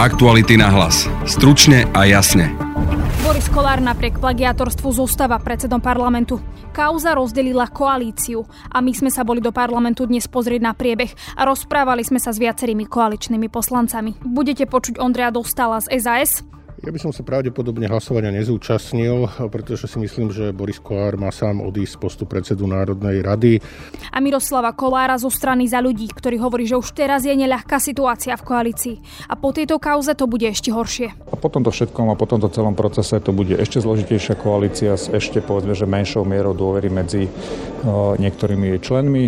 Aktuality na hlas. Stručne a jasne. Boris Kolár napriek plagiatorstvu zostáva predsedom parlamentu. Kauza rozdelila koalíciu a my sme sa boli do parlamentu dnes pozrieť na priebeh a rozprávali sme sa s viacerými koaličnými poslancami. Budete počuť Ondreja Dostala z SAS, ja by som sa pravdepodobne hlasovania nezúčastnil, pretože si myslím, že Boris Kolár má sám odísť z postu predsedu Národnej rady. A Miroslava Kolára zo strany za ľudí, ktorý hovorí, že už teraz je neľahká situácia v koalícii. A po tejto kauze to bude ešte horšie. A po tomto všetkom a po tomto celom procese to bude ešte zložitejšia koalícia s ešte povedzme, že menšou mierou dôvery medzi uh, niektorými jej členmi.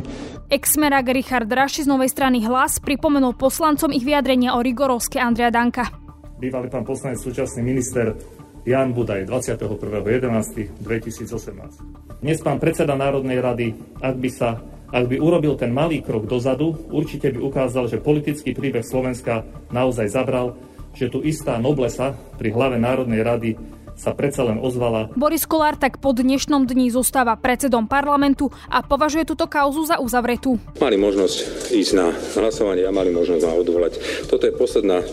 Exmerák Richard Raši z novej strany Hlas pripomenul poslancom ich vyjadrenia o Rigorovske Andrea Danka bývalý pán poslanec, súčasný minister Jan Budaj 21.11.2018. Dnes pán predseda Národnej rady, ak by sa ak by urobil ten malý krok dozadu, určite by ukázal, že politický príbeh Slovenska naozaj zabral, že tu istá noblesa pri hlave Národnej rady sa predsa len ozvala. Boris Kolár tak po dnešnom dni zostáva predsedom parlamentu a považuje túto kauzu za uzavretú. Mali možnosť ísť na hlasovanie a mali možnosť ma odvolať. Toto je posledná e,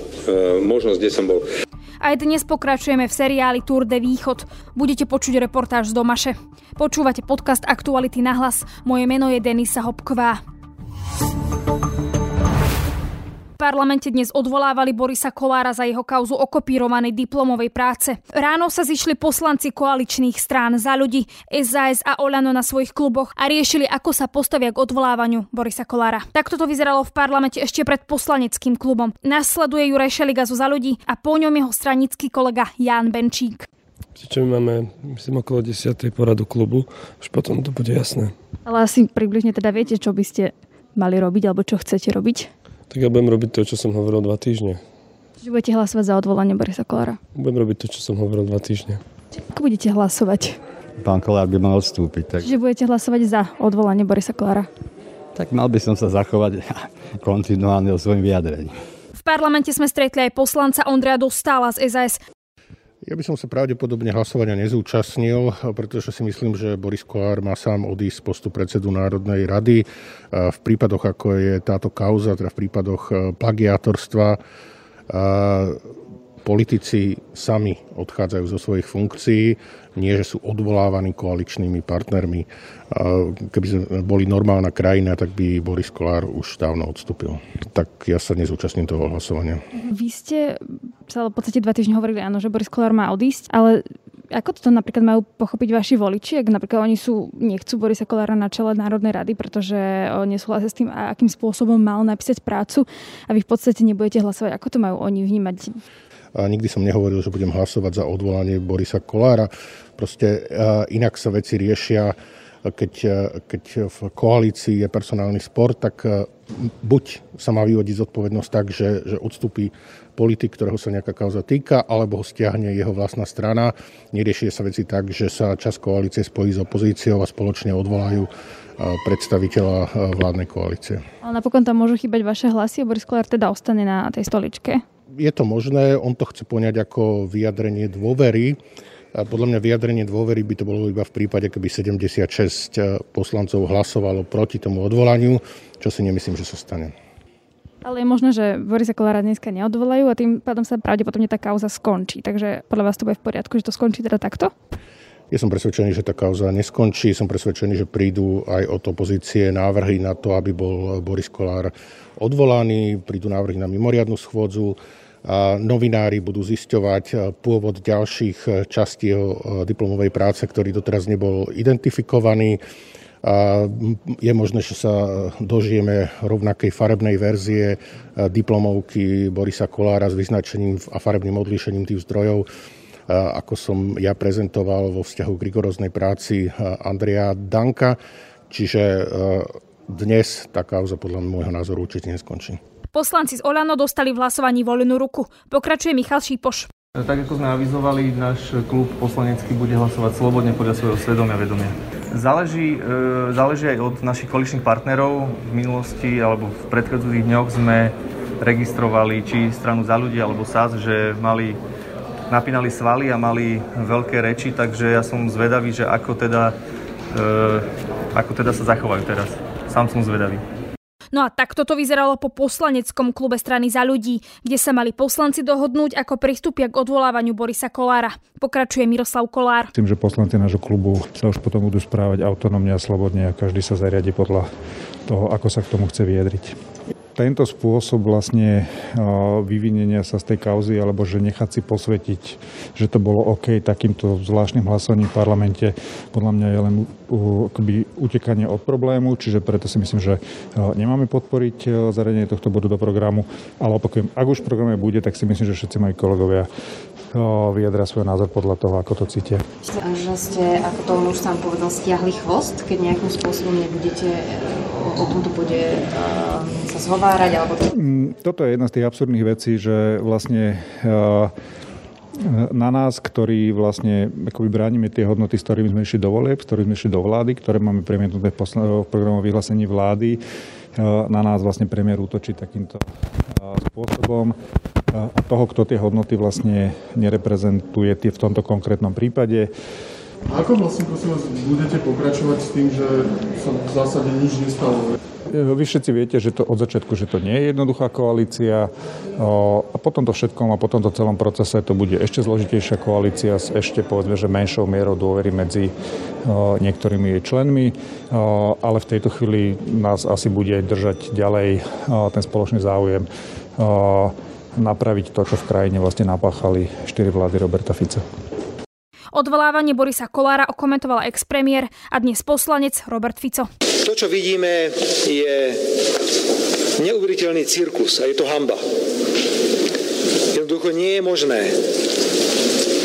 možnosť, kde som bol. Aj dnes pokračujeme v seriáli Tour de Východ. Budete počuť reportáž z Domaše. Počúvate podcast Aktuality na hlas. Moje meno je Denisa Hopková parlamente dnes odvolávali Borisa Kolára za jeho kauzu okopírovanej diplomovej práce. Ráno sa zišli poslanci koaličných strán za ľudí, SAS a Olano na svojich kluboch a riešili, ako sa postavia k odvolávaniu Borisa Kolára. Takto to vyzeralo v parlamente ešte pred poslaneckým klubom. Nasleduje Juraj Šeliga zo za ľudí a po ňom jeho stranický kolega Jan Benčík. Čiže my máme, myslím, okolo 10. poradu klubu, už potom to bude jasné. Ale asi približne teda viete, čo by ste mali robiť, alebo čo chcete robiť? Tak ja budem robiť to, čo som hovoril dva týždne. Čiže budete hlasovať za odvolanie Borisa Kolára? Budem robiť to, čo som hovoril dva týždne. Ako budete hlasovať? Pán Kolár by mal odstúpiť. Tak... Čiže budete hlasovať za odvolanie Borisa Kolára? Tak mal by som sa zachovať kontinuálne o svojim vyjadrením. V parlamente sme stretli aj poslanca Ondreja Dostála z SAS. Ja by som sa pravdepodobne hlasovania nezúčastnil, pretože si myslím, že Boris Kolár má sám odísť z postu predsedu Národnej rady. V prípadoch, ako je táto kauza, teda v prípadoch e, plagiátorstva, politici sami odchádzajú zo svojich funkcií, nie že sú odvolávaní koaličnými partnermi. Keby sme boli normálna krajina, tak by Boris Kolár už dávno odstúpil. Tak ja sa nezúčastním toho hlasovania. Vy ste sa v podstate dva týždne hovorili, áno, že Boris Kolár má odísť, ale ako toto napríklad majú pochopiť vaši voliči, ak napríklad oni sú, nechcú Borisa Kolára na čele Národnej rady, pretože nesúhlasia s tým, akým spôsobom mal napísať prácu a vy v podstate nebudete hlasovať. Ako to majú oni vnímať? A nikdy som nehovoril, že budem hlasovať za odvolanie Borisa Kolára. Proste inak sa veci riešia keď, keď v koalícii je personálny spor, tak buď sa má vyvodiť zodpovednosť tak, že, že odstúpi politik, ktorého sa nejaká kauza týka, alebo ho stiahne jeho vlastná strana. Neriešia sa veci tak, že sa čas koalície spojí s opozíciou a spoločne odvolajú predstaviteľa vládnej koalície. Ale napokon tam môžu chýbať vaše hlasy Boris Kolár teda ostane na tej stoličke? Je to možné, on to chce poňať ako vyjadrenie dôvery a podľa mňa vyjadrenie dôvery by to bolo iba v prípade, keby 76 eh, poslancov hlasovalo proti tomu odvolaniu, čo si nemyslím, že sa stane. Ale je možné, že Borisa Kolára dneska neodvolajú a tým pádom sa pravdepodobne tá kauza skončí. Takže podľa vás to bude v poriadku, že to skončí teda takto? Ja som presvedčený, že tá kauza neskončí. Som presvedčený, že prídu aj od opozície návrhy na to, aby bol Boris Kolár odvolaný. Prídu návrhy na mimoriadnu schôdzu novinári budú zisťovať e, pôvod ďalších e, častí jeho e, diplomovej práce, ktorý doteraz nebol identifikovaný. A je možné, že sa dožijeme rovnakej farebnej verzie diplomovky Borisa Kolára s vyznačením a farebným odlíšením tých zdrojov, ako som ja prezentoval vo vzťahu k rigoróznej práci Andrea Danka. Čiže dnes tá kauza podľa môjho názoru určite neskončí. Poslanci z Olano dostali v hlasovaní voľnú ruku. Pokračuje Michal Šípoš. Tak ako sme avizovali, náš klub poslanecký bude hlasovať slobodne podľa svojho svedomia a vedomia. Záleží, e, záleží aj od našich koaličných partnerov. V minulosti alebo v predchádzajúcich dňoch sme registrovali či stranu za ľudí alebo SAS, že mali napínali svaly a mali veľké reči, takže ja som zvedavý, že ako teda, e, ako teda sa zachovajú teraz. Sám som zvedavý. No a takto to vyzeralo po poslaneckom klube strany za ľudí, kde sa mali poslanci dohodnúť, ako pristúpia k odvolávaniu Borisa Kolára. Pokračuje Miroslav Kolár. Tým, že poslanci nášho klubu sa už potom budú správať autonómne a slobodne a každý sa zariadi podľa toho, ako sa k tomu chce vyjadriť tento spôsob vlastne vyvinenia sa z tej kauzy alebo že nechať si posvetiť, že to bolo OK takýmto zvláštnym hlasovaním v parlamente, podľa mňa je len akoby utekanie od problému, čiže preto si myslím, že nemáme podporiť zaradenie tohto bodu do programu, ale opakujem, ak už v programe bude, tak si myslím, že všetci moji kolegovia vyjadria svoj názor podľa toho, ako to cítia. Že ste, ako to on už sám povedal, stiahli chvost, keď nejakým spôsobom nebudete o tomto bude sa zhovárať? Alebo... Mm, toto je jedna z tých absurdných vecí, že vlastne na nás, ktorí vlastne akoby bránime tie hodnoty, s ktorými sme išli do volieb, s ktorými sme išli do vlády, ktoré máme premietnuté v programovom vyhlásení vlády, na nás vlastne premiér útočí takýmto spôsobom. A toho, kto tie hodnoty vlastne nereprezentuje v tomto konkrétnom prípade, ako vlastne, prosím vás, budete pokračovať s tým, že sa v zásade nič nestalo? Vy všetci viete, že to od začiatku, že to nie je jednoduchá koalícia. A potom to všetkom a potom to celom procese to bude ešte zložitejšia koalícia s ešte povedzme, že menšou mierou dôvery medzi niektorými jej členmi, ale v tejto chvíli nás asi bude držať ďalej ten spoločný záujem napraviť to, čo v krajine vlastne napáchali štyri vlády Roberta Fica. Odvolávanie Borisa Kolára okomentoval ex-premiér a dnes poslanec Robert Fico. To, čo vidíme, je neuveriteľný cirkus a je to hamba. Jednoducho nie je možné,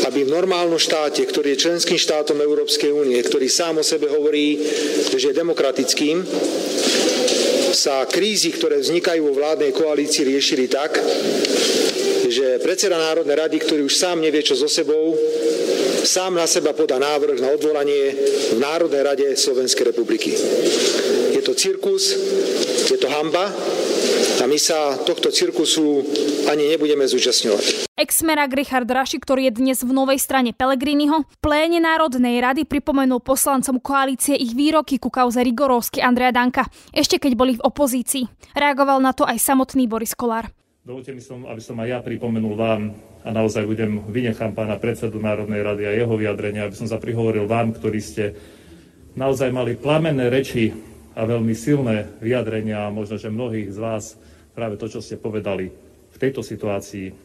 aby v normálnom štáte, ktorý je členským štátom Európskej únie, ktorý sám o sebe hovorí, že je demokratickým, sa krízy, ktoré vznikajú vo vládnej koalícii, riešili tak, že predseda Národnej rady, ktorý už sám nevie, čo so sebou, sám na seba podá návrh na odvolanie v Národnej rade Slovenskej republiky. Je to cirkus, je to hamba a my sa tohto cirkusu ani nebudeme zúčastňovať. Exmerák Richard Raši, ktorý je dnes v novej strane Pelegriniho, v pléne Národnej rady pripomenul poslancom koalície ich výroky ku kauze Rigorovsky Andreja Danka, ešte keď boli v opozícii. Reagoval na to aj samotný Boris Kolár. Dovolte mi, som, aby som aj ja pripomenul vám a naozaj budem, vynechám pána predsedu Národnej rady a jeho vyjadrenia, aby som sa prihovoril vám, ktorí ste naozaj mali plamenné reči a veľmi silné vyjadrenia a možno, že mnohých z vás práve to, čo ste povedali v tejto situácii,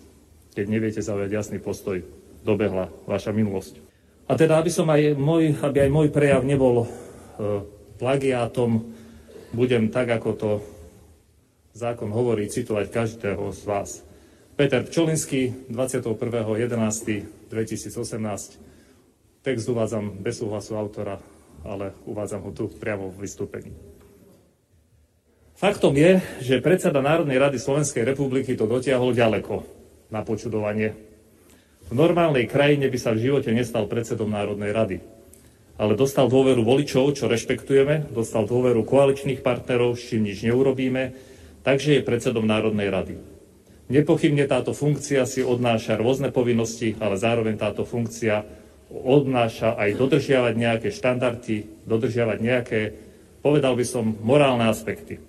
keď neviete zaujať jasný postoj, dobehla vaša minulosť. A teda, aby, som aj môj, aby aj môj prejav nebol e, plagiátom, budem tak, ako to zákon hovorí, citovať každého z vás. Peter Pčolinský, 21.11.2018. Text uvádzam bez súhlasu autora, ale uvádzam ho tu priamo v vystúpení. Faktom je, že predseda Národnej rady Slovenskej republiky to dotiahol ďaleko na počudovanie. V normálnej krajine by sa v živote nestal predsedom Národnej rady. Ale dostal dôveru voličov, čo rešpektujeme, dostal dôveru koaličných partnerov, s čím nič neurobíme, takže je predsedom Národnej rady. Nepochybne táto funkcia si odnáša rôzne povinnosti, ale zároveň táto funkcia odnáša aj dodržiavať nejaké štandardy, dodržiavať nejaké, povedal by som, morálne aspekty.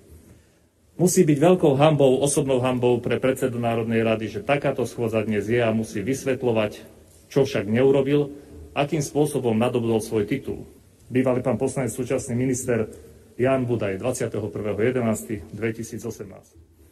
Musí byť veľkou hambou, osobnou hambou pre predsedu Národnej rady, že takáto schôdza dnes je a musí vysvetľovať, čo však neurobil, akým spôsobom nadobudol svoj titul. Bývalý pán poslanec, súčasný minister Jan Budaj, 21.11.2018.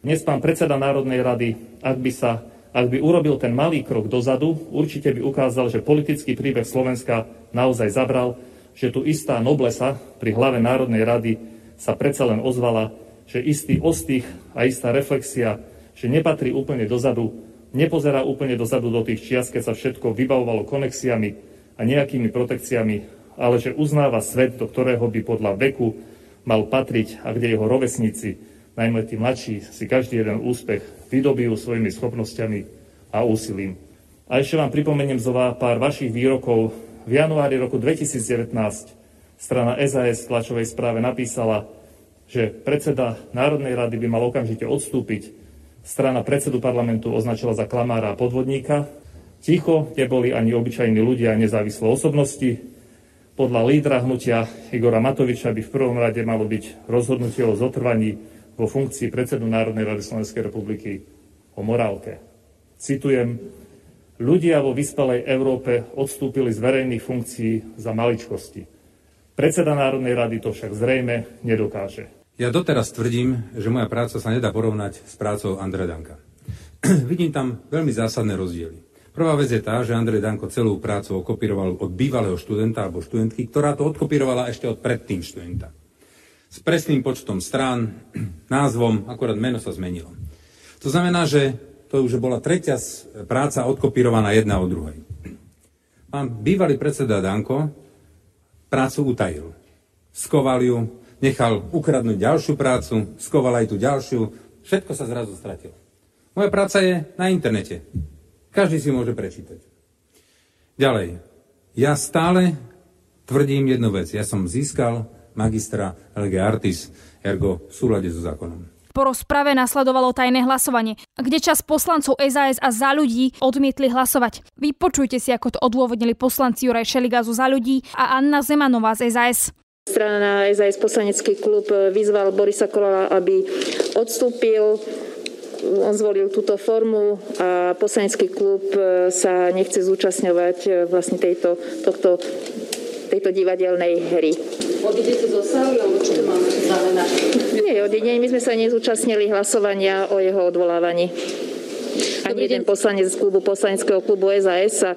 Dnes pán predseda Národnej rady, ak by sa ak by urobil ten malý krok dozadu, určite by ukázal, že politický príbeh Slovenska naozaj zabral, že tu istá noblesa pri hlave Národnej rady sa predsa len ozvala, že istý ostých a istá reflexia, že nepatrí úplne dozadu, nepozerá úplne dozadu do tých čias, keď sa všetko vybavovalo konexiami a nejakými protekciami, ale že uznáva svet, do ktorého by podľa veku mal patriť a kde jeho rovesníci najmä tí mladší, si každý jeden úspech vydobijú svojimi schopnosťami a úsilím. A ešte vám pripomeniem zová pár vašich výrokov. V januári roku 2019 strana SAS v tlačovej správe napísala, že predseda Národnej rady by mal okamžite odstúpiť. Strana predsedu parlamentu označila za klamára a podvodníka. Ticho neboli ani obyčajní ľudia a nezávislé osobnosti. Podľa lídra hnutia Igora Matoviča by v prvom rade malo byť rozhodnutie o zotrvaní vo funkcii predsedu Národnej rady Slovenskej republiky o morálke. Citujem, ľudia vo vyspelej Európe odstúpili z verejných funkcií za maličkosti. Predseda Národnej rady to však zrejme nedokáže. Ja doteraz tvrdím, že moja práca sa nedá porovnať s prácou Andreja Danka. Vidím tam veľmi zásadné rozdiely. Prvá vec je tá, že Andrej Danko celú prácu okopíroval od bývalého študenta alebo študentky, ktorá to odkopírovala ešte od predtým študenta. S presným počtom strán, názvom, akorát meno sa zmenilo. To znamená, že to už bola tretia práca odkopírovaná jedna od druhej. Pán bývalý predseda Danko prácu utajil. Skoval ju, nechal ukradnúť ďalšiu prácu, skoval aj tú ďalšiu, všetko sa zrazu stratilo. Moja práca je na internete. Každý si môže prečítať. Ďalej. Ja stále tvrdím jednu vec. Ja som získal magistra LG Artis, ergo v súlade so zákonom. Po rozprave nasledovalo tajné hlasovanie, kde čas poslancov SAS a za ľudí odmietli hlasovať. Vypočujte si, ako to odôvodnili poslanci Juraj Šeliga zo za ľudí a Anna Zemanová z SAS. Strana SAS poslanecký klub vyzval Borisa Kolára, aby odstúpil on zvolil túto formu a poslanecký klub sa nechce zúčastňovať e, vlastne tejto, tohto, tejto divadelnej hry. Odídete zo sály, alebo čo to máme znamená? Nie, odídenie. My sme sa nezúčastnili hlasovania o jeho odvolávaní. Ani jeden poslanec z klubu, poslaneckého klubu SAS sa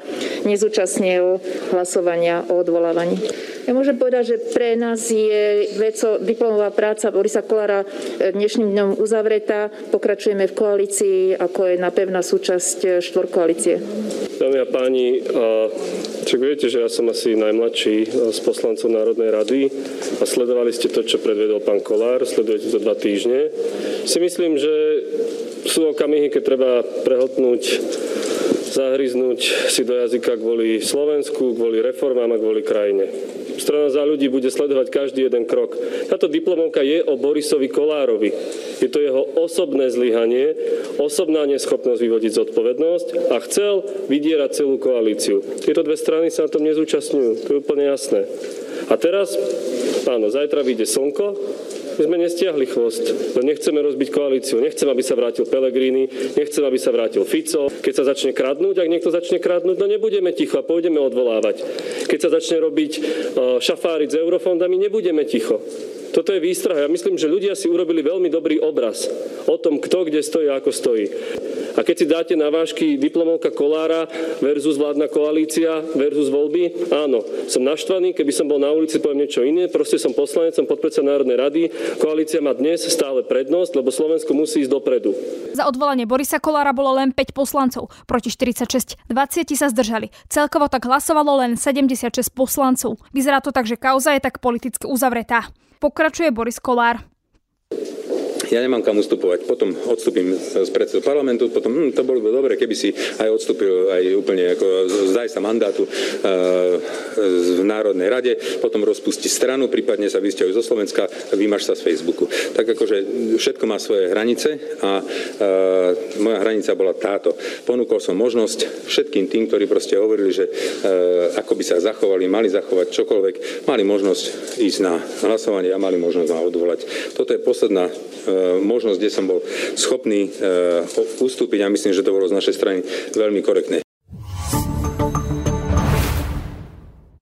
nezúčastnil hlasovania o odvolávaní. Ja môžem povedať, že pre nás je veco, diplomová práca Borisa Kolára e, dnešným dňom uzavretá. Pokračujeme v koalícii, ako je napevná súčasť e, štvorkoalície. Dámy a páni, však viete, že ja som asi najmladší e, z poslancov Národnej rady a sledovali ste to, čo predvedol pán Kolár, sledujete to dva týždne. Si myslím, že sú okamihy, keď treba prehltnúť zahryznúť si do jazyka kvôli Slovensku, kvôli reformám a kvôli krajine. Strana za ľudí bude sledovať každý jeden krok. Táto diplomovka je o Borisovi Kolárovi. Je to jeho osobné zlyhanie, osobná neschopnosť vyvodiť zodpovednosť a chcel vydierať celú koalíciu. Tieto dve strany sa na tom nezúčastňujú. To je úplne jasné. A teraz, áno, zajtra vyjde slnko, my sme nestiahli chvost, lebo nechceme rozbiť koalíciu. Nechcem, aby sa vrátil Pelegrini, nechcem, aby sa vrátil Fico. Keď sa začne kradnúť, ak niekto začne kradnúť, no nebudeme ticho a pôjdeme odvolávať. Keď sa začne robiť e, šafáriť s eurofondami, nebudeme ticho. Toto je výstraha. Ja myslím, že ľudia si urobili veľmi dobrý obraz o tom, kto kde stojí a ako stojí. A keď si dáte na vážky diplomovka Kolára versus vládna koalícia versus voľby, áno, som naštvaný, keby som bol na ulici, poviem niečo iné, proste som poslanec, som podpredseda Národnej rady, koalícia má dnes stále prednosť, lebo Slovensko musí ísť dopredu. Za odvolanie Borisa Kolára bolo len 5 poslancov, proti 46. 20 sa zdržali. Celkovo tak hlasovalo len 76 poslancov. Vyzerá to tak, že kauza je tak politicky uzavretá. Pokračuje Boris Kolár ja nemám kam ustupovať. Potom odstúpim z predsedu parlamentu, potom hm, to bolo dobre, keby si aj odstúpil aj úplne ako zdaj sa mandátu uh, v Národnej rade, potom rozpustí stranu, prípadne sa vysťahuj zo Slovenska, vymaš sa z Facebooku. Tak akože všetko má svoje hranice a uh, moja hranica bola táto. Ponúkol som možnosť všetkým tým, ktorí proste hovorili, že uh, ako by sa zachovali, mali zachovať čokoľvek, mali možnosť ísť na hlasovanie a mali možnosť ma odvolať. Toto je posledná možnosť, kde som bol schopný e, ustúpiť a myslím, že to bolo z našej strany veľmi korektné.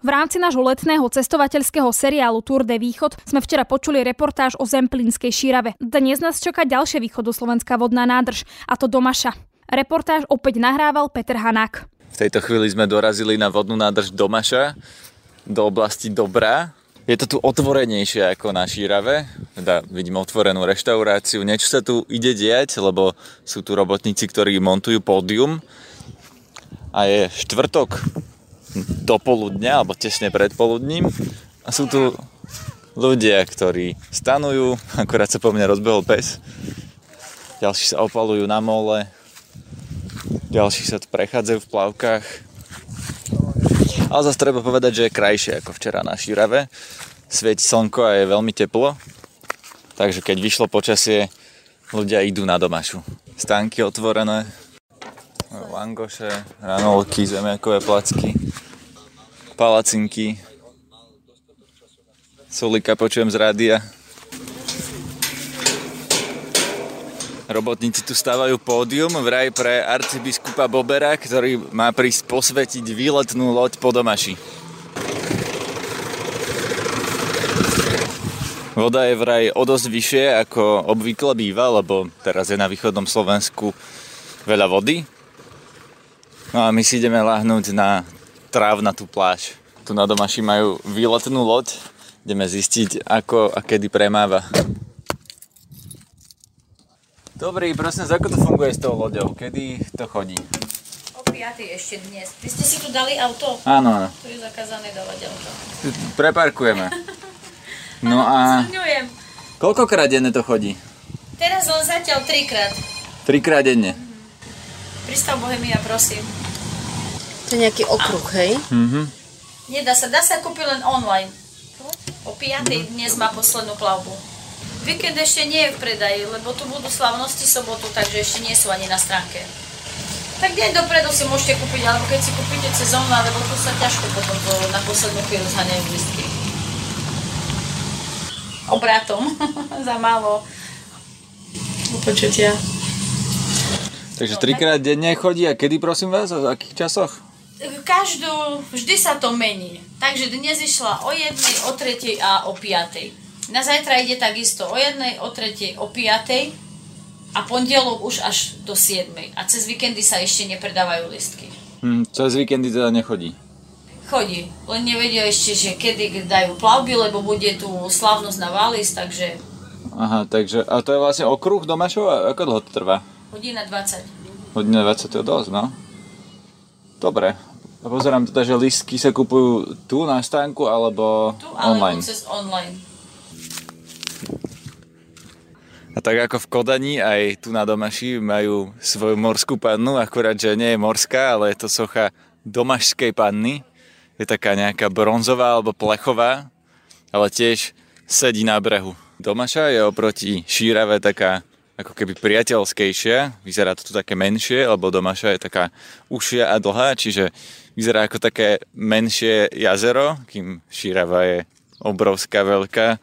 V rámci nášho letného cestovateľského seriálu Tour de Východ sme včera počuli reportáž o Zemplínskej šírave. Dnes nás čaká ďalšia východoslovenská vodná nádrž, a to Domaša. Reportáž opäť nahrával Peter Hanák. V tejto chvíli sme dorazili na vodnú nádrž Domaša do oblasti Dobrá, je to tu otvorenejšie ako na Šírave, teda vidím otvorenú reštauráciu, niečo sa tu ide diať, lebo sú tu robotníci, ktorí montujú pódium. A je štvrtok do poludnia, alebo tesne pred poludním. A sú tu ľudia, ktorí stanujú, akorát sa po mne rozbehol pes, ďalší sa opalujú na mole, ďalší sa tu prechádzajú v plavkách, ale zase treba povedať, že je krajšie ako včera na Šírave. Svieti slnko a je veľmi teplo. Takže keď vyšlo počasie, ľudia idú na domašu. Stánky otvorené, langoše, ranolky, zemiakové placky, palacinky, solika počujem z rádia. Robotníci tu stávajú pódium vraj pre arcibiskupa Bobera, ktorý má prísť posvetiť výletnú loď po Domaši. Voda je vraj o dosť vyššie, ako obvykle býva, lebo teraz je na východnom Slovensku veľa vody. No a my si ideme lahnúť na trávnatú pláž. Tu na Domaši majú výletnú loď. Ideme zistiť, ako a kedy premáva. Dobrý, prosím, ako to funguje s tou loďou? Kedy to chodí? O 5. ešte dnes. Vy ste si tu dali auto? Áno, áno. Tu je zakázané dávať auto. Preparkujeme. No a Zhrňujem. koľkokrát denne to chodí? Teraz len zatiaľ trikrát. Trikrát denne. Pristav Bohemia, prosím. To je nejaký okruh, hej? Mhm. Nedá sa, dá sa kúpiť len online. O 5. dnes má poslednú plavbu. Víkend ešte nie je v predaji, lebo tu budú slavnosti sobotu, takže ešte nie sú ani na stránke. Tak deň dopredu si môžete kúpiť, alebo keď si kúpite cez online, lebo tu sa ťažko potom to na poslednú chvíľu zhaňajú listky. Obratom, za málo počutia. Takže trikrát denne chodí a kedy prosím vás, v akých časoch? Každú, vždy sa to mení. Takže dnes išla o jednej, o tretej a o piatej. Na zajtra ide takisto o jednej, o tretej, o piatej a pondelok už až do 7. A cez víkendy sa ešte nepredávajú listky. Hm, cez víkendy teda nechodí. Chodí, len nevedia ešte, že kedy dajú plavby, lebo bude tu slavnosť na Valis, takže Aha, takže, a to je vlastne okruh domašov a ako dlho to trvá? hodina 20. Hodina 20 to je dosť, no. Dobre. Pozerám teda, že listky sa kupujú tu na stánku alebo Tu alebo online. cez online. A tak ako v Kodani, aj tu na Domaši majú svoju morskú pannu, akurát, že nie je morská, ale je to socha domašskej panny. Je taká nejaká bronzová alebo plechová, ale tiež sedí na brehu. Domaša je oproti Šírave taká ako keby priateľskejšia, vyzerá to tu také menšie, lebo Domaša je taká užšia a dlhá, čiže vyzerá ako také menšie jazero, kým Šírava je obrovská, veľká.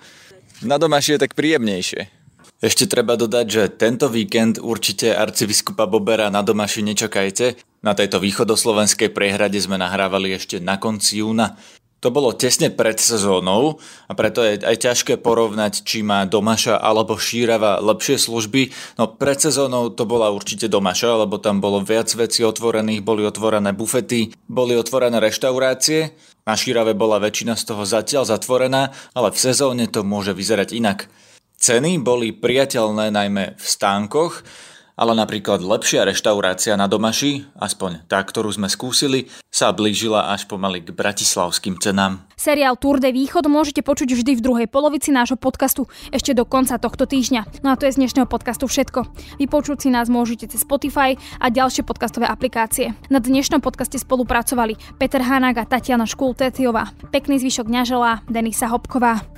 Na Domaši je tak príjemnejšie. Ešte treba dodať, že tento víkend určite arcibiskupa Bobera na Domaši nečakajte. Na tejto východoslovenskej prehrade sme nahrávali ešte na konci júna. To bolo tesne pred sezónou a preto je aj ťažké porovnať, či má Domaša alebo Šírava lepšie služby. No pred sezónou to bola určite Domaša, lebo tam bolo viac vecí otvorených, boli otvorené bufety, boli otvorené reštaurácie. Na Šírave bola väčšina z toho zatiaľ zatvorená, ale v sezóne to môže vyzerať inak. Ceny boli priateľné najmä v stánkoch, ale napríklad lepšia reštaurácia na Domaši, aspoň tá, ktorú sme skúsili, sa blížila až pomaly k bratislavským cenám. Seriál Tour de Východ môžete počuť vždy v druhej polovici nášho podcastu ešte do konca tohto týždňa. No a to je z dnešného podcastu všetko. Vypočuť si nás môžete cez Spotify a ďalšie podcastové aplikácie. Na dnešnom podcaste spolupracovali Peter Hanák a Tatiana Škultéciová. Pekný zvyšok dňa želá Denisa Hopková.